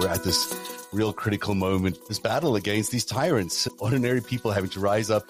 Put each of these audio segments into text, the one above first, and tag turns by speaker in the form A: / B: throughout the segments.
A: We're at this real critical moment, this battle against these tyrants, ordinary people having to rise up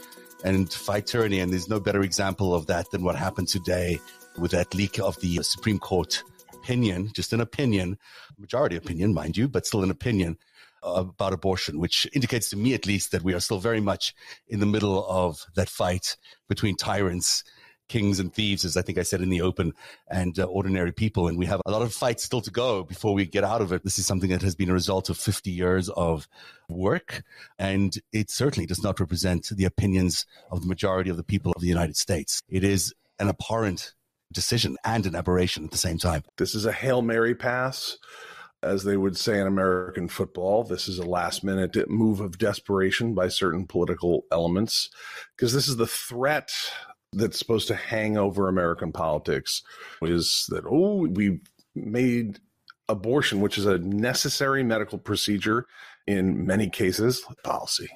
A: and fight tyranny. And there's no better example of that than what happened today with that leak of the Supreme Court opinion, just an opinion, majority opinion, mind you, but still an opinion about abortion, which indicates to me at least that we are still very much in the middle of that fight between tyrants kings and thieves, as I think I said in the open, and uh, ordinary people. And we have a lot of fights still to go before we get out of it. This is something that has been a result of 50 years of work, and it certainly does not represent the opinions of the majority of the people of the United States. It is an abhorrent decision and an aberration at the same time.
B: This is a Hail Mary pass as they would say in American football, this is a last minute move of desperation by certain political elements because this is the threat that's supposed to hang over American politics is that, oh, we've made abortion, which is a necessary medical procedure in many cases, policy.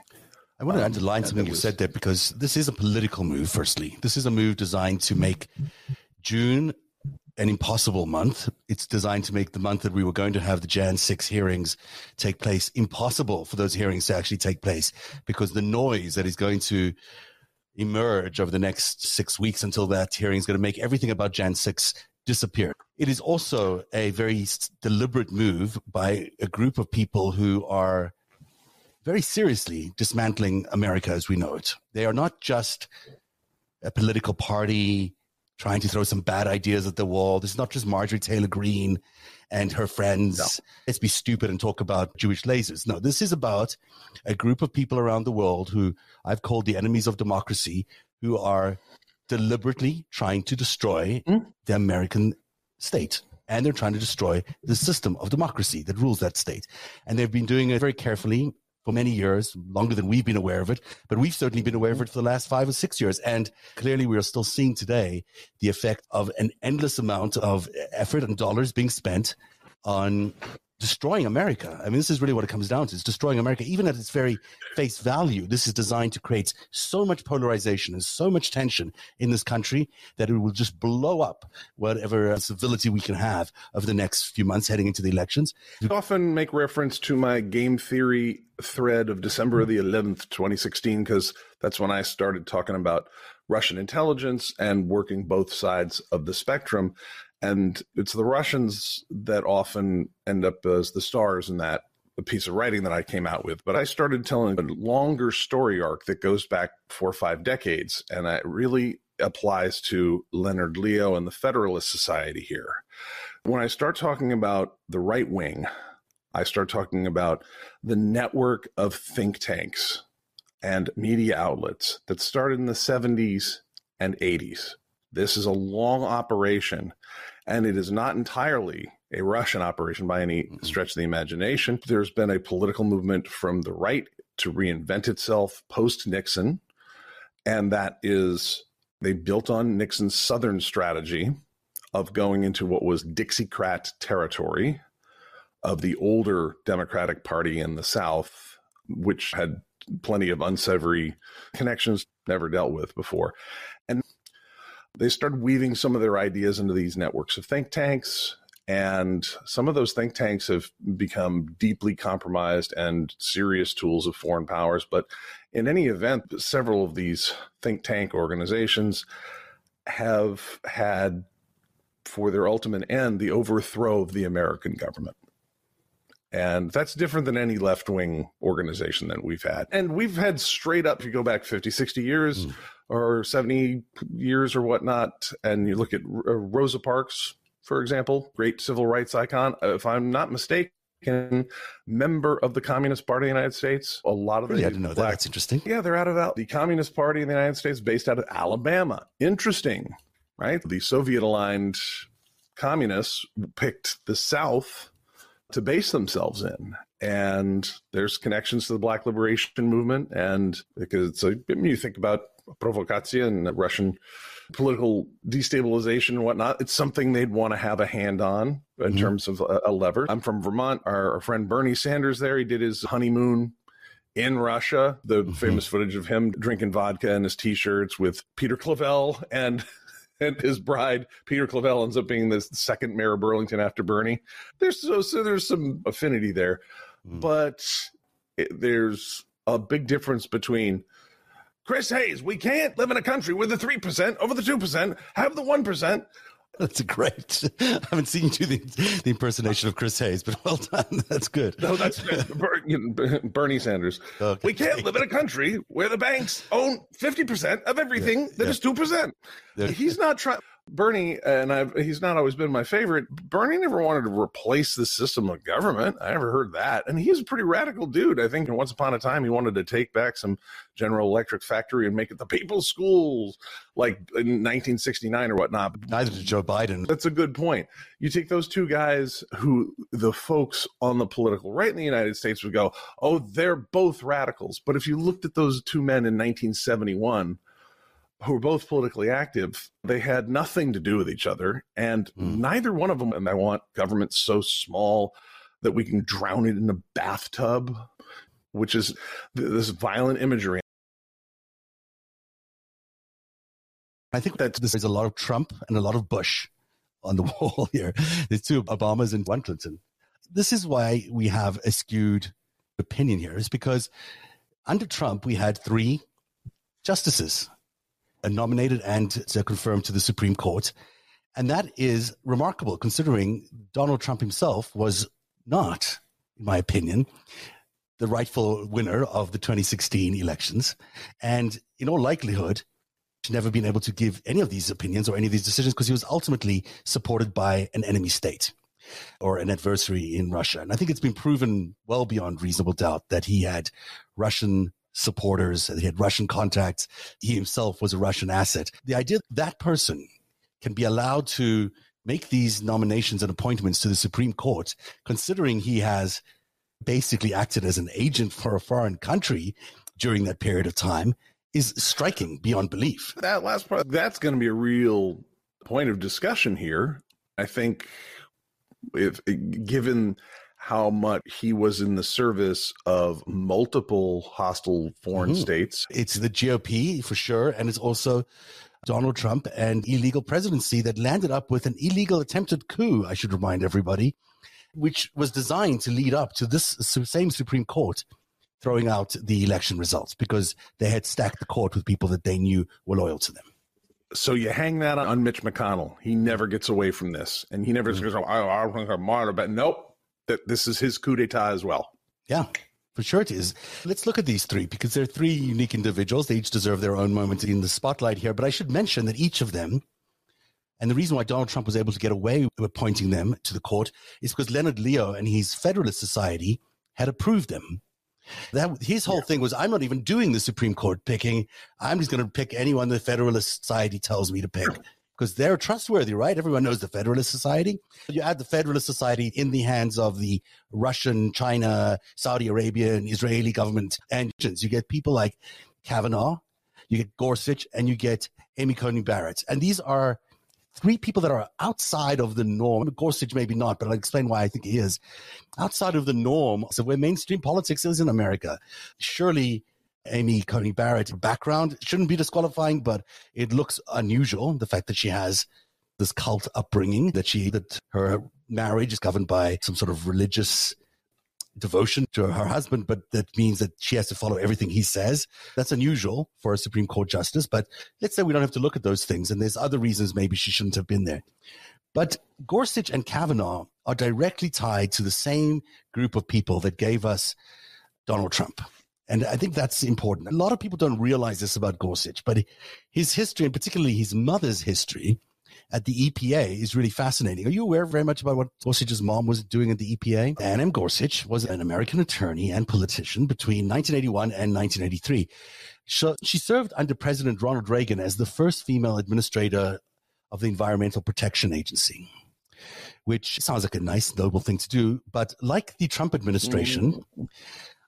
A: I want to um, underline something you said there because this is a political move, firstly. This is a move designed to make June an impossible month. It's designed to make the month that we were going to have the Jan 6 hearings take place impossible for those hearings to actually take place because the noise that is going to emerge over the next six weeks until that hearing is going to make everything about Jan 6 disappear. It is also a very deliberate move by a group of people who are very seriously dismantling America as we know it. They are not just a political party trying to throw some bad ideas at the wall. This is not just Marjorie Taylor Greene and her friends. No. Let's be stupid and talk about Jewish lasers. No, this is about a group of people around the world who I've called the enemies of democracy, who are deliberately trying to destroy mm. the American state. And they're trying to destroy the system of democracy that rules that state. And they've been doing it very carefully for many years, longer than we've been aware of it, but we've certainly been aware of it for the last five or six years. And clearly we are still seeing today the effect of an endless amount of effort and dollars being spent on destroying America. I mean, this is really what it comes down to. It's destroying America, even at its very face value. This is designed to create so much polarization and so much tension in this country that it will just blow up whatever uh, civility we can have over the next few months heading into the elections.
B: I often make reference to my game theory thread of December the 11th, 2016, because that's when I started talking about Russian intelligence and working both sides of the spectrum and it's the Russians that often end up as the stars in that piece of writing that I came out with. But I started telling a longer story arc that goes back four or five decades, and it really applies to Leonard Leo and the Federalist Society here. When I start talking about the right wing, I start talking about the network of think tanks and media outlets that started in the 70s and 80s. This is a long operation and it is not entirely a Russian operation by any mm-hmm. stretch of the imagination. There's been a political movement from the right to reinvent itself post Nixon, and that is they built on Nixon's Southern strategy of going into what was Dixiecrat territory of the older Democratic Party in the South, which had plenty of unsavory connections never dealt with before. They started weaving some of their ideas into these networks of think tanks. And some of those think tanks have become deeply compromised and serious tools of foreign powers. But in any event, several of these think tank organizations have had for their ultimate end the overthrow of the American government. And that's different than any left wing organization that we've had. And we've had straight up, if you go back 50, 60 years, mm or 70 years or whatnot, and you look at uh, Rosa Parks, for example, great civil rights icon, if I'm not mistaken, member of the Communist Party of the United States. A lot of
A: really the to know black, that. That's interesting.
B: Yeah, they're out of the Communist Party in the United States, based out of Alabama. Interesting, right? The Soviet aligned communists picked the South to base themselves in. And there's connections to the Black Liberation Movement. And because it's a, you think about provocatia and Russian political destabilization and whatnot, it's something they'd want to have a hand on in mm-hmm. terms of a, a, lever. I'm from Vermont. Our, our, friend Bernie Sanders there, he did his honeymoon in Russia. The mm-hmm. famous footage of him drinking vodka in his t-shirts with Peter Clavelle and and his bride Peter Clavelle, ends up being the second mayor of Burlington after Bernie. There's so, so there's some affinity there, mm. but it, there's a big difference between Chris Hayes. We can't live in a country where the three percent over the two percent. Have the one percent.
A: That's great. I haven't seen you do the, the, impersonation of Chris Hayes, but well done. That's good.
B: No, that's Bernie Sanders. Okay. We can't live in a country where the banks own 50% of everything yeah, that yeah. is 2%. Yeah. He's not trying. Bernie, and I've, he's not always been my favorite. Bernie never wanted to replace the system of government. I never heard that. And he's a pretty radical dude. I think once upon a time he wanted to take back some General Electric factory and make it the people's schools, like in 1969 or whatnot.
A: Neither did Joe Biden.
B: That's a good point. You take those two guys who the folks on the political right in the United States would go, oh, they're both radicals. But if you looked at those two men in 1971, who were both politically active, they had nothing to do with each other. And mm. neither one of them, and I want government so small that we can drown it in a bathtub, which is this violent imagery.
A: I think that there's a lot of Trump and a lot of Bush on the wall here. There's two Obamas and one Clinton. This is why we have a skewed opinion here, is because under Trump, we had three justices Uh, nominated and confirmed to the Supreme Court. And that is remarkable considering Donald Trump himself was not, in my opinion, the rightful winner of the 2016 elections. And in all likelihood, never been able to give any of these opinions or any of these decisions because he was ultimately supported by an enemy state or an adversary in Russia. And I think it's been proven well beyond reasonable doubt that he had Russian supporters. He had Russian contacts. He himself was a Russian asset. The idea that, that person can be allowed to make these nominations and appointments to the Supreme Court, considering he has basically acted as an agent for a foreign country during that period of time, is striking beyond belief.
B: That last part, that's going to be a real point of discussion here. I think if given how much he was in the service of multiple hostile foreign mm-hmm. states.
A: It's the GOP for sure, and it's also Donald Trump and illegal presidency that landed up with an illegal attempted coup, I should remind everybody, which was designed to lead up to this same Supreme Court throwing out the election results because they had stacked the court with people that they knew were loyal to them.
B: So you hang that on Mitch McConnell. He never gets away from this, and he never mm-hmm. says, "Oh, I don't think I'm but nope that this is his coup d'etat as well.
A: Yeah, for sure it is. Let's look at these three because they're three unique individuals. They each deserve their own moment in the spotlight here. But I should mention that each of them, and the reason why Donald Trump was able to get away with appointing them to the court is because Leonard Leo and his Federalist Society had approved them. That his whole yeah. thing was, I'm not even doing the Supreme Court picking. I'm just going to pick anyone the Federalist Society tells me to pick because they're trustworthy, right? Everyone knows the Federalist Society. You add the Federalist Society in the hands of the Russian, China, Saudi Arabia, and Israeli government engines. You get people like Kavanaugh, you get Gorsuch, and you get Amy Coney Barrett. And these are three people that are outside of the norm. Gorsuch, maybe not, but I'll explain why I think he is outside of the norm. So where mainstream politics is in America, surely Amy Coney Barrett background shouldn't be disqualifying, but it looks unusual. The fact that she has this cult upbringing, that she, that her marriage is governed by some sort of religious devotion to her husband, but that means that she has to follow everything he says. That's unusual for a Supreme Court justice, but let's say we don't have to look at those things. And there's other reasons maybe she shouldn't have been there. But Gorsuch and Kavanaugh are directly tied to the same group of people that gave us Donald Trump. And I think that's important. A lot of people don't realize this about Gorsuch, but his history, and particularly his mother's history at the EPA, is really fascinating. Are you aware very much about what Gorsuch's mom was doing at the EPA? Anne M. Gorsuch was an American attorney and politician between 1981 and 1983. She served under President Ronald Reagan as the first female administrator of the Environmental Protection Agency which sounds like a nice, noble thing to do. But like the Trump administration, mm.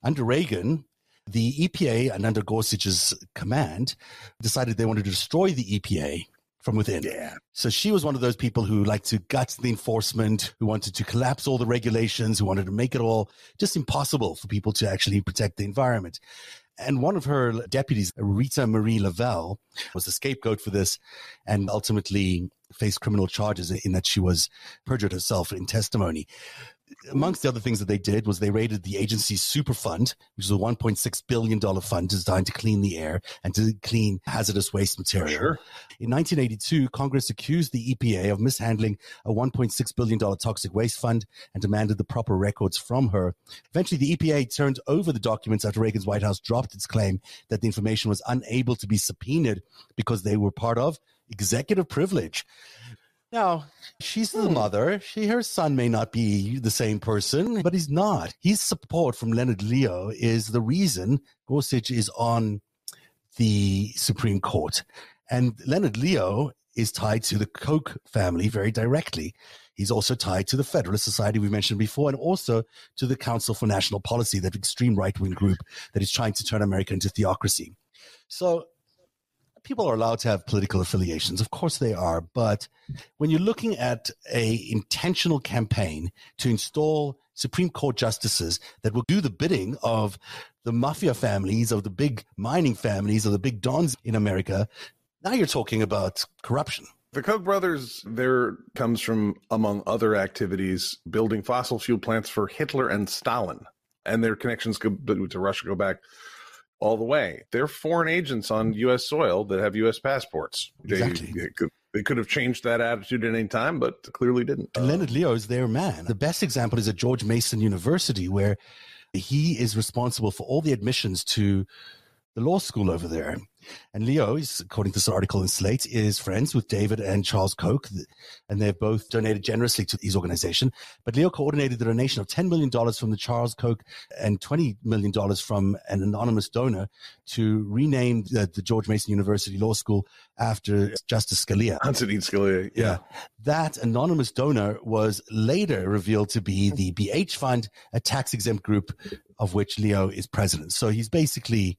A: under Reagan, the EPA and under Gorsuch's command decided they wanted to destroy the EPA from within.
B: Yeah.
A: So she was one of those people who liked to gut the enforcement, who wanted to collapse all the regulations, who wanted to make it all just impossible for people to actually protect the environment. And one of her deputies, Rita Marie Lavelle, was the scapegoat for this and ultimately faced criminal charges in that she was perjured herself in testimony amongst the other things that they did was they raided the agency's super fund, which is a $1.6 billion fund designed to clean the air and to clean hazardous waste material. Sure. In 1982, Congress accused the EPA of mishandling a $1.6 billion toxic waste fund and demanded the proper records from her. Eventually, the EPA turned over the documents after Reagan's White House dropped its claim that the information was unable to be subpoenaed because they were part of executive privilege. Now, she's the hmm. mother. She, her son may not be the same person, but he's not. His support from Leonard Leo is the reason Gorsuch is on the Supreme Court. And Leonard Leo is tied to the Koch family very directly. He's also tied to the Federalist Society we mentioned before, and also to the Council for National Policy, that extreme right wing group that is trying to turn America into theocracy. So people are allowed to have political affiliations. Of course they are. But when you're looking at a intentional campaign to install Supreme Court justices that will do the bidding of the mafia families, of the big mining families, of the big dons in America, now you're talking about corruption.
B: The Koch brothers, there comes from, among other activities, building fossil fuel plants for Hitler and Stalin. And their connections to Russia go back all the way. They're foreign agents on U.S. soil that have U.S. passports.
A: Exactly.
B: They, they, could, they could have changed that attitude at any time, but clearly didn't.
A: And Leonard Leo is their man. The best example is at George Mason University, where he is responsible for all the admissions to the law school over there. And Leo, is, according to this article in Slate, is friends with David and Charles Koch, and they've both donated generously to his organization. But Leo coordinated the donation of $10 million from the Charles Koch and $20 million from an anonymous donor to rename the, the George Mason University Law School after Justice Scalia.
B: Antonin Scalia, yeah. yeah.
A: That anonymous donor was later revealed to be the BH Fund, a tax exempt group of which Leo is president. So he's basically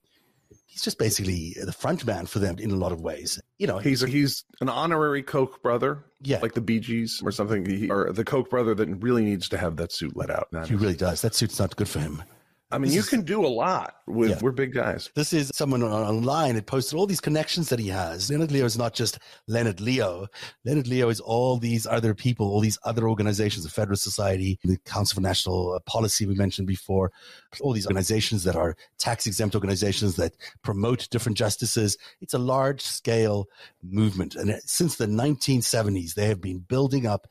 A: he's just basically the front man for them in a lot of ways. You know,
B: he's a, he's an honorary Koch brother,
A: yeah,
B: like the Bee Gees or something, he, or the Koch brother that really needs to have that suit let out.
A: He really does. That suit's not good for him.
B: I mean, this you is, can do a lot with yeah. we're big guys.
A: This is someone online that posted all these connections that he has. Leonard Leo is not just Leonard Leo. Leonard Leo is all these other people, all these other organizations, the Federalist Society, the Council for National uh, Policy we mentioned before, all these organizations that are tax exempt organizations that promote different justices. It's a large scale movement. And uh, since the 1970s, they have been building up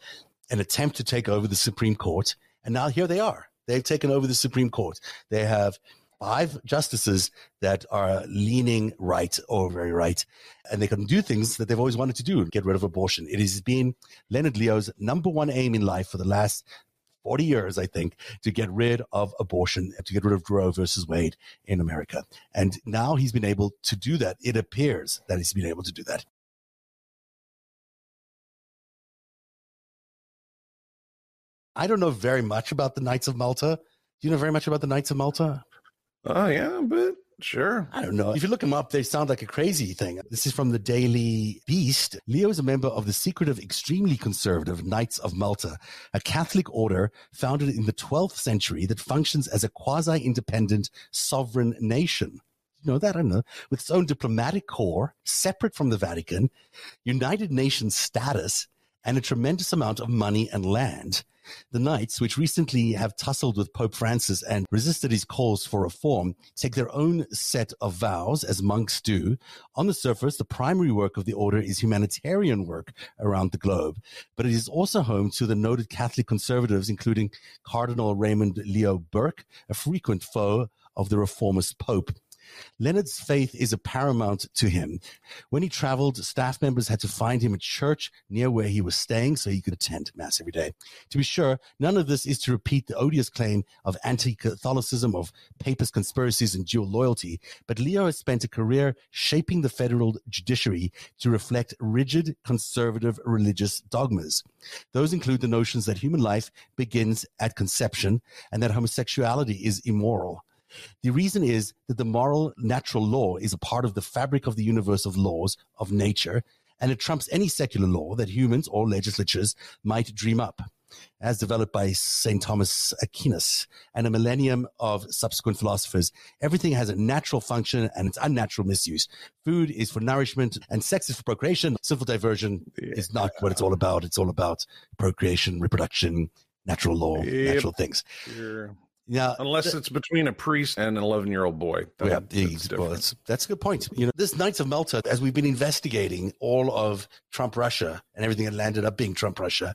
A: an attempt to take over the Supreme Court. And now here they are They've taken over the Supreme Court. They have five justices that are leaning right or very right, and they can do things that they've always wanted to do get rid of abortion. It has been Leonard Leo's number one aim in life for the last 40 years, I think, to get rid of abortion, to get rid of Roe versus Wade in America. And now he's been able to do that. It appears that he's been able to do that. I don't know very much about the Knights of Malta. Do you know very much about the Knights of Malta?
B: Oh, yeah, but sure.
A: I don't know. If you look them up, they sound like a crazy thing. This is from the Daily Beast. Leo is a member of the secretive, extremely conservative Knights of Malta, a Catholic order founded in the 12th century that functions as a quasi independent sovereign nation. You know that? I don't know. With its own diplomatic corps, separate from the Vatican, United Nations status, and a tremendous amount of money and land. The Knights, which recently have tussled with Pope Francis and resisted his calls for reform, take their own set of vows, as monks do. On the surface, the primary work of the order is humanitarian work around the globe, but it is also home to the noted Catholic conservatives, including Cardinal Raymond Leo Burke, a frequent foe of the reformist Pope. Leonard's faith is a paramount to him. When he traveled, staff members had to find him a church near where he was staying so he could attend Mass every day. To be sure, none of this is to repeat the odious claim of anti Catholicism, of papist conspiracies, and dual loyalty, but Leo has spent a career shaping the federal judiciary to reflect rigid conservative religious dogmas. Those include the notions that human life begins at conception and that homosexuality is immoral. The reason is that the moral natural law is a part of the fabric of the universe of laws of nature, and it trumps any secular law that humans or legislatures might dream up. as developed by St. Thomas Aquinas and a millennium of subsequent philosophers. Everything has a natural function and its unnatural misuse. Food is for nourishment and sex is for procreation. Civil diversion is not what it's all about. It's all about procreation, reproduction, natural law, yep. natural things.
B: Sure. Yeah, unless it's between a priest and an 11 year old boy.
A: Yeah, that's, well, that's, that's a good point. You know, this Knights of Malta, as we've been investigating all of Trump Russia and everything that landed up being Trump Russia,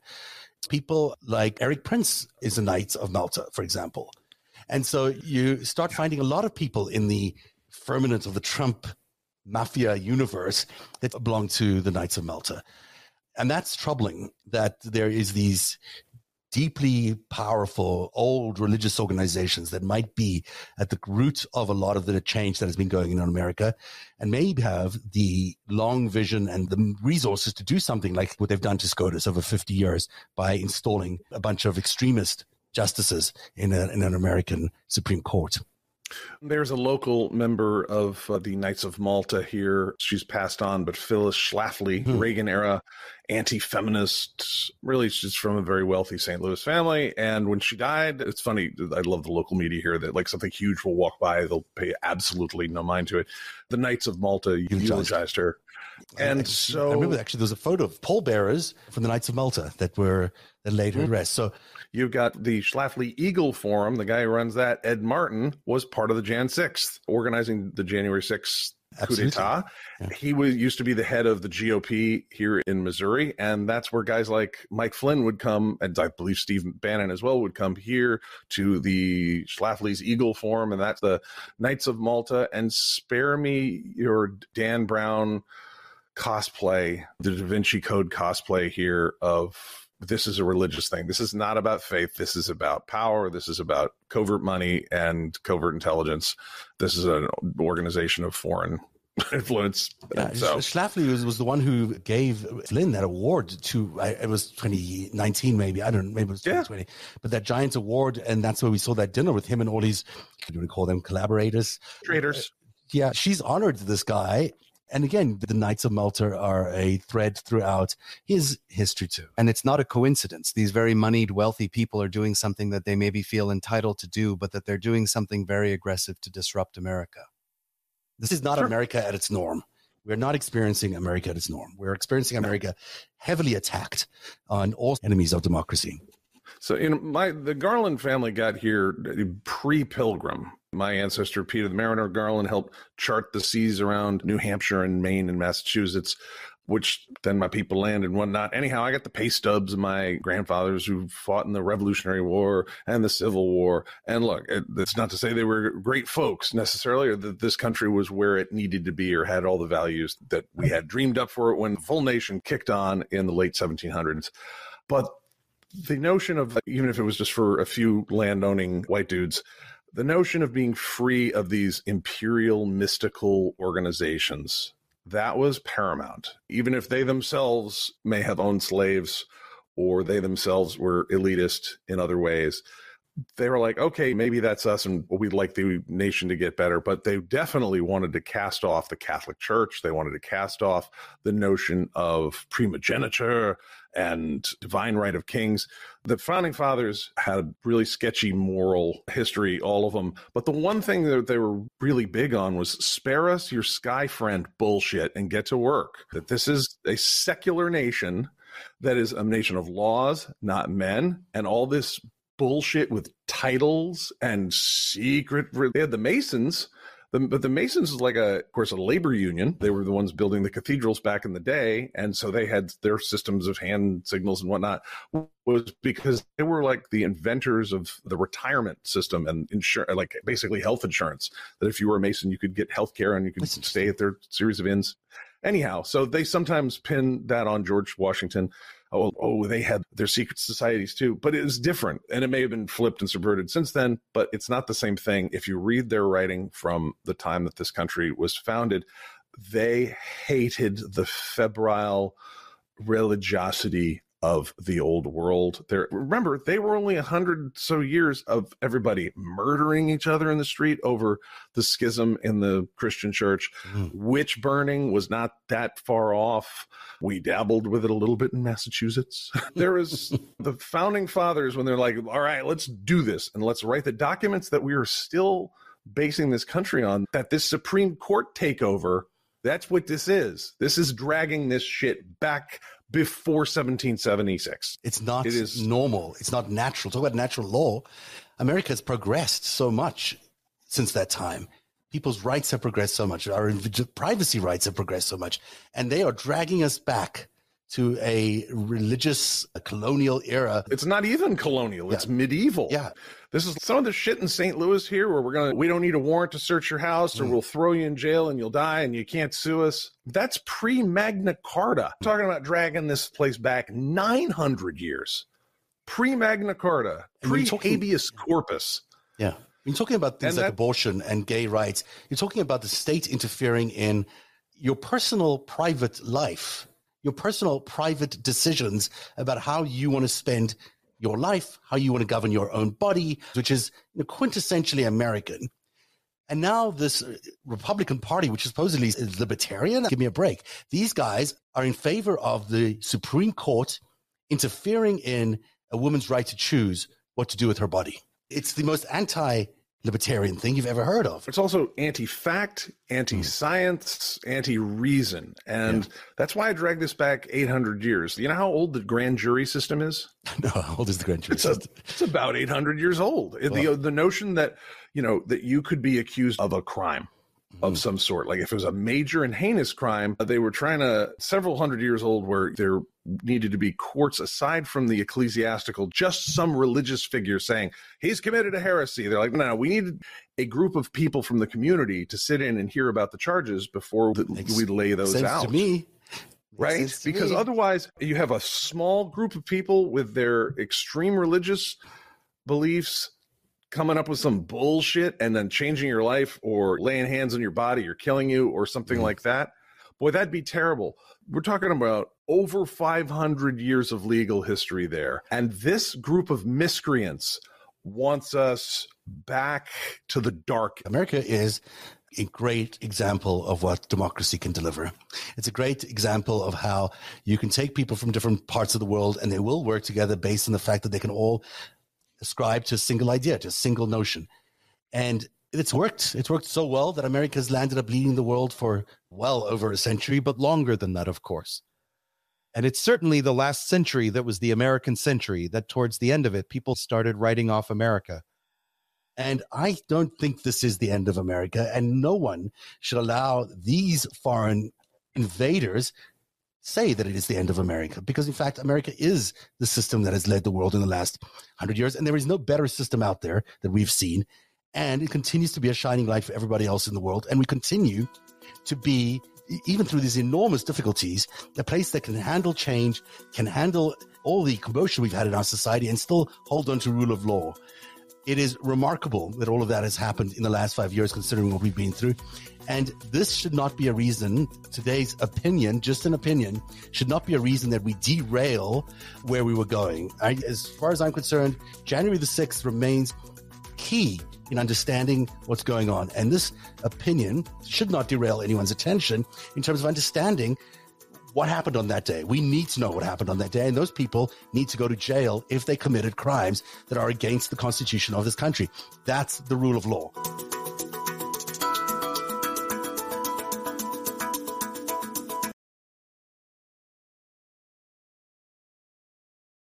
A: people like Erik Prince is a Knight of Malta, for example. And so you start finding a lot of people in the firmament of the Trump mafia universe that belong to the Knights of Malta. And that's troubling that there is these deeply powerful old religious organizations that might be at the root of a lot of the change that has been going on in America and may have the long vision and the resources to do something like what they've done to SCOTUS over 50 years by installing a bunch of extremist justices in, a, in an American Supreme Court.
B: There's a local member of uh, the Knights of Malta here. She's passed on, but Phyllis Schlafly, hmm. Reagan era anti feminist. Really, she's from a very wealthy St. Louis family. And when she died, it's funny. I love the local media here that, like, something huge will walk by, they'll pay absolutely no mind to it. The Knights of Malta eulogized her. And so
A: I remember actually there's a photo of pallbearers from the Knights of Malta that were that laid her mm. rest. So
B: you've got the Schlafly Eagle Forum. The guy who runs that, Ed Martin, was part of the Jan 6th, organizing the January 6th coup d'etat. Yeah. He was used to be the head of the GOP here in Missouri, and that's where guys like Mike Flynn would come, and I believe Steve Bannon as well would come here to the Schlafly's Eagle Forum, and that's the Knights of Malta. And spare me your Dan Brown cosplay, the Da Vinci Code cosplay here of this is a religious thing. This is not about faith. This is about power. This is about covert money and covert intelligence. This is an organization of foreign influence.
A: Yeah, so. Schlafly was, was the one who gave Flynn that award to, it was 2019 maybe, I don't know, maybe it was 2020, yeah. but that Giants award. And that's where we saw that dinner with him and all these, we call them collaborators?
B: Traders.
A: Uh, yeah, she's honored this guy and again, the Knights of Malta are a thread throughout his history too.
C: And it's not a coincidence. These very moneyed, wealthy people are doing something that they maybe feel entitled to do, but that they're doing something very aggressive to disrupt America.
A: This is not sure. America at its norm. We're not experiencing America at its norm. We're experiencing America heavily attacked on all enemies of democracy.
B: So, know, my the Garland family got here pre-Pilgrim. My ancestor Peter the Mariner Garland helped chart the seas around New Hampshire and Maine and Massachusetts, which then my people landed and whatnot. Anyhow, I got the pay stubs of my grandfathers who fought in the Revolutionary War and the Civil War. And look, it, not to say they were great folks necessarily, or that this country was where it needed to be or had all the values that we had dreamed up for it when the full nation kicked on in the late 1700s. But the notion of even if it was just for a few landowning white dudes the notion of being free of these imperial mystical organizations that was paramount. Even if they themselves may have owned slaves or they themselves were elitist in other ways they were like okay maybe that's us and we'd like the nation to get better. But they definitely wanted to cast off the catholic church. They wanted to cast off the notion of primogeniture and divine right of kings. The founding fathers had a really sketchy moral history, all of them. But the one thing that they were really big on was spare us your sky friend bullshit and get to work. That this is a secular nation that is a nation of laws, not men, and all this bullshit with titles and secret. They had the Masons the, but the Masons is like a, of course, a labor union. They were the ones building the cathedrals back in the day, and so they had their systems of hand signals and whatnot. Was because they were like the inventors of the retirement system and insure, like basically health insurance. That if you were a Mason, you could get health care and you could stay at their series of inns. Anyhow, so they sometimes pin that on George Washington oh, oh, they had their secret societies too, but it was different. And it may have been flipped and subverted since then, but it's not the same thing. If you read their writing from the time that this country was founded, they hated the febrile religiosity of the old world. There, remember, they were only a hundred so years of everybody murdering each other in the street over the schism in the Christian church. Mm. Witch burning was not that far off. We dabbled with it a little bit in Massachusetts. there was the founding fathers when they're like, all right, let's do this and let's write the documents that we are still basing this country on, that this Supreme Court takeover that's what this is. This is dragging this shit back before 1776.
A: It's not it is, normal. It's not natural. Talk about natural law. America has progressed so much since that time. People's rights have progressed so much. Our privacy rights have progressed so much. And they are dragging us back to a religious a colonial era.
B: It's not even colonial, yeah. it's medieval.
A: Yeah.
B: This is some of the shit in St. Louis here where we're going to, we don't need a warrant to search your house or mm. we'll throw you in jail and you'll die and you can't sue us. That's pre Magna Carta. I'm talking about dragging this place back 900 years. Pre Magna Carta, pre habeas corpus.
A: Yeah. You're talking about things and like that, abortion and gay rights. You're talking about the state interfering in your personal private life your personal private decisions about how you want to spend your life, how you want to govern your own body, which is quintessentially American. And now this uh, Republican Party, which supposedly is libertarian, give me a break. These guys are in favor of the Supreme Court interfering in a woman's right to choose what to do with her body. It's the most anti libertarian thing you've ever heard of.
B: It's also anti fact, anti science, mm. anti reason. And yeah. that's why I drag this back 800 years. You know how old the grand jury system is?
A: no, how old is the grand jury
B: it's
A: system?
B: A, it's about 800 years old. Well, the, the notion that, you know, that you could be accused of a crime of mm-hmm. some sort. Like if it was a major and heinous crime, they were trying to several hundred years old where there needed to be courts aside from the ecclesiastical, just some religious figure saying he's committed a heresy. They're like, no, we needed a group of people from the community to sit in and hear about the charges before we lay those
A: sense
B: out.
A: To me,
B: right? Because me. otherwise, you have a small group of people with their extreme religious beliefs coming up with some bullshit and then changing your life or laying hands on your body or killing you or something mm. like that. Boy, that'd be terrible. We're talking about over 500 years of legal history there. And this group of miscreants wants us back to the dark.
A: America is a great example of what democracy can deliver. It's a great example of how you can take people from different parts of the world and they will work together based on the fact that they can all ascribe to a single idea, to a single notion. And it's worked. It's worked so well that America's landed up leading the world for well over a century, but longer than that, of course.
C: And it's certainly the last century that was the American century, that towards the end of it, people started writing off America.
A: And I don't think this is the end of America. And no one should allow these foreign invaders say that it is the end of America because, in fact, America is the system that has led the world in the last hundred years, and there is no better system out there that we've seen, and it continues to be a shining light for everybody else in the world, and we continue to be. Even through these enormous difficulties, a place that can handle change, can handle all the commotion we've had in our society, and still hold on to rule of law it is remarkable that all of that has happened in the last five years, considering what we've been through. And this should not be a reason, today's opinion, just an opinion, should not be a reason that we derail where we were going. I, as far as I'm concerned, January the 6th remains key in understanding what's going on. And this opinion should not derail anyone's attention in terms of understanding what happened on that day. We need to know what happened on that day. And those people need to go to jail if they committed crimes that are against the Constitution of this country. That's the rule of law.